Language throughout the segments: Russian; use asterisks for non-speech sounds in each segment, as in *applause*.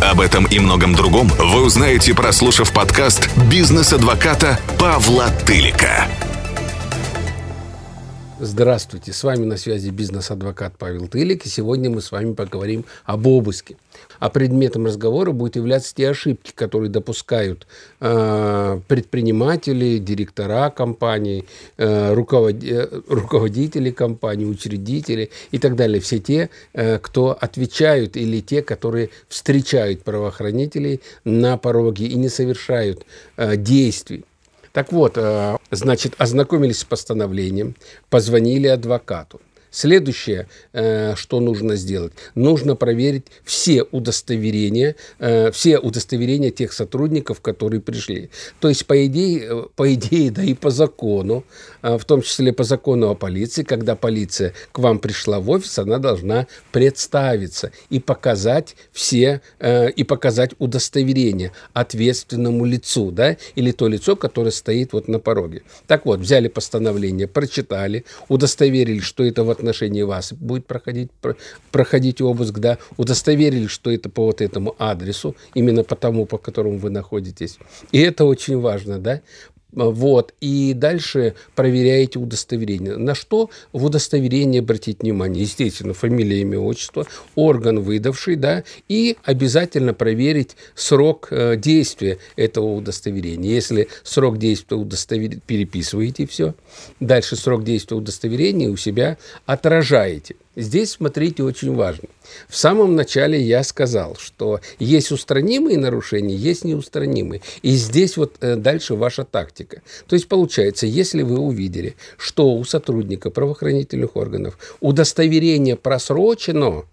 Об этом и многом другом вы узнаете, прослушав подкаст «Бизнес-адвоката» Павла Тылика. Здравствуйте, с вами на связи бизнес-адвокат Павел Тылик, и сегодня мы с вами поговорим об обыске. А предметом разговора будут являться те ошибки, которые допускают э, предприниматели, директора компаний, э, руковод... Э, руководители компаний, учредители и так далее. Все те, э, кто отвечают или те, которые встречают правоохранителей на пороге и не совершают э, действий так вот, э, значит, ознакомились с постановлением, позвонили адвокату. Следующее, э, что нужно сделать, нужно проверить все удостоверения, э, все удостоверения тех сотрудников, которые пришли. То есть, по идее, э, по идее, да и по закону, в том числе по закону о полиции, когда полиция к вам пришла в офис, она должна представиться и показать все, и показать удостоверение ответственному лицу, да, или то лицо, которое стоит вот на пороге. Так вот, взяли постановление, прочитали, удостоверили, что это вот вас будет проходить, проходить обыск, да, удостоверили, что это по вот этому адресу, именно по тому, по которому вы находитесь. И это очень важно, да, вот. И дальше проверяете удостоверение. На что в удостоверении обратить внимание? Естественно, фамилия, имя, отчество, орган выдавший, да, и обязательно проверить срок э, действия этого удостоверения. Если срок действия удостоверения, переписываете все. Дальше срок действия удостоверения у себя отражаете. Здесь, смотрите, очень важно. В самом начале я сказал, что есть устранимые нарушения, есть неустранимые. И здесь вот э, дальше ваша тактика. То есть получается, если вы увидели, что у сотрудника правоохранительных органов удостоверение просрочено,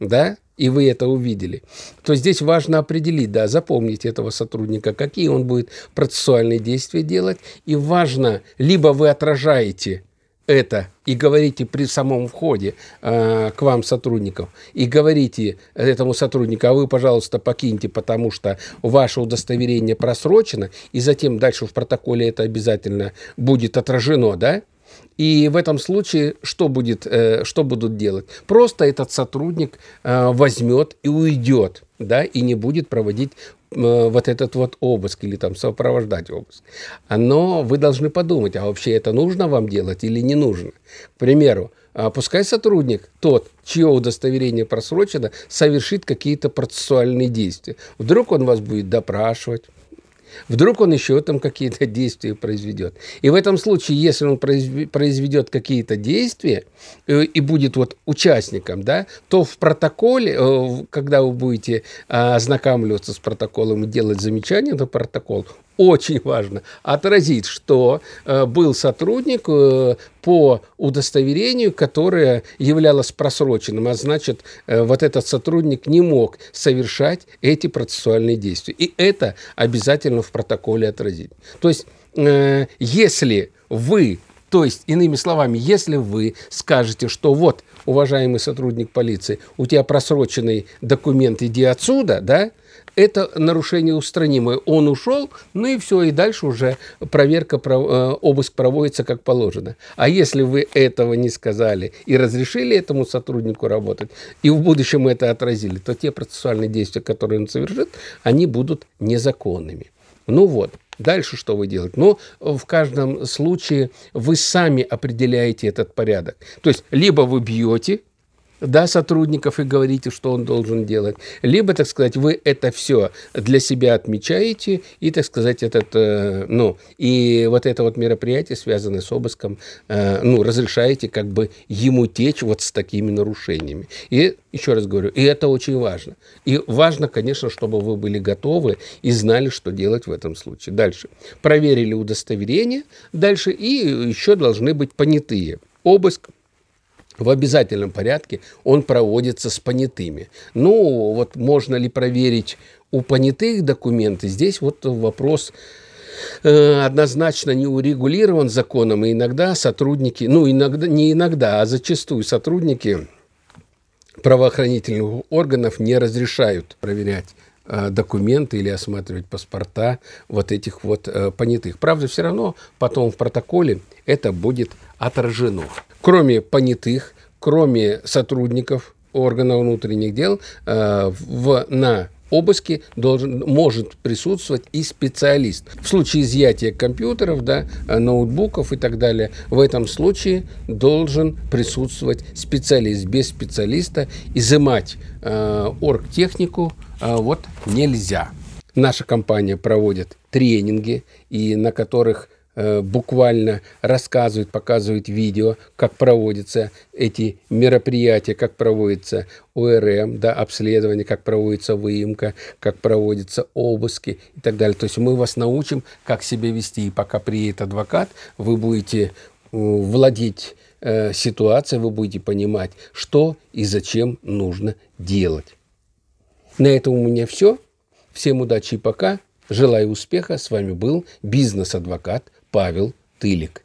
да, и вы это увидели, то здесь важно определить, да, запомнить этого сотрудника, какие он будет процессуальные действия делать, и важно, либо вы отражаете это и говорите при самом входе э, к вам сотрудников, и говорите этому сотруднику, а вы, пожалуйста, покиньте, потому что ваше удостоверение просрочено, и затем дальше в протоколе это обязательно будет отражено, да? И в этом случае что, будет, э, что будут делать? Просто этот сотрудник э, возьмет и уйдет, да, и не будет проводить вот этот вот обыск или там сопровождать обыск. Но вы должны подумать, а вообще это нужно вам делать или не нужно. К примеру, а пускай сотрудник, тот, чье удостоверение просрочено, совершит какие-то процессуальные действия. Вдруг он вас будет допрашивать, Вдруг он еще там какие-то *laughs* действия произведет. И в этом случае, если он произведет какие-то действия э, и будет вот участником, да, то в протоколе, э, когда вы будете а, ознакомливаться с протоколом и делать замечания на протокол, очень важно отразить, что э, был сотрудник э, по удостоверению, которое являлось просроченным, а значит, э, вот этот сотрудник не мог совершать эти процессуальные действия. И это обязательно в протоколе отразить. То есть, э, если вы то есть, иными словами, если вы скажете, что вот, уважаемый сотрудник полиции, у тебя просроченный документ, иди отсюда, да, это нарушение устранимое. Он ушел, ну и все, и дальше уже проверка, э, обыск проводится как положено. А если вы этого не сказали и разрешили этому сотруднику работать, и в будущем это отразили, то те процессуальные действия, которые он совершит, они будут незаконными. Ну вот, Дальше что вы делаете? Ну, в каждом случае вы сами определяете этот порядок. То есть, либо вы бьете да, сотрудников и говорите, что он должен делать. Либо, так сказать, вы это все для себя отмечаете и, так сказать, этот, э, ну, и вот это вот мероприятие, связанное с обыском, э, ну, разрешаете как бы ему течь вот с такими нарушениями. И еще раз говорю, и это очень важно. И важно, конечно, чтобы вы были готовы и знали, что делать в этом случае. Дальше. Проверили удостоверение. Дальше. И еще должны быть понятые. Обыск в обязательном порядке он проводится с понятыми. Ну, вот можно ли проверить у понятых документы? Здесь вот вопрос э, однозначно не урегулирован законом, и иногда сотрудники, ну, иногда, не иногда, а зачастую сотрудники правоохранительных органов не разрешают проверять э, документы или осматривать паспорта вот этих вот э, понятых. Правда, все равно потом в протоколе это будет отражено. Кроме понятых, кроме сотрудников органов внутренних дел, э, в, на обыске должен, может присутствовать и специалист. В случае изъятия компьютеров, да, ноутбуков и так далее, в этом случае должен присутствовать специалист. Без специалиста изымать э, оргтехнику э, вот нельзя. Наша компания проводит тренинги, и на которых Э, буквально рассказывают, показывают видео, как проводятся эти мероприятия, как проводится ОРМ, да, обследование, как проводится выемка, как проводятся обыски и так далее. То есть мы вас научим, как себя вести. И пока приедет адвокат, вы будете э, владеть э, ситуацией, вы будете понимать, что и зачем нужно делать. На этом у меня все. Всем удачи и пока. Желаю успеха. С вами был бизнес-адвокат Павел Тылик.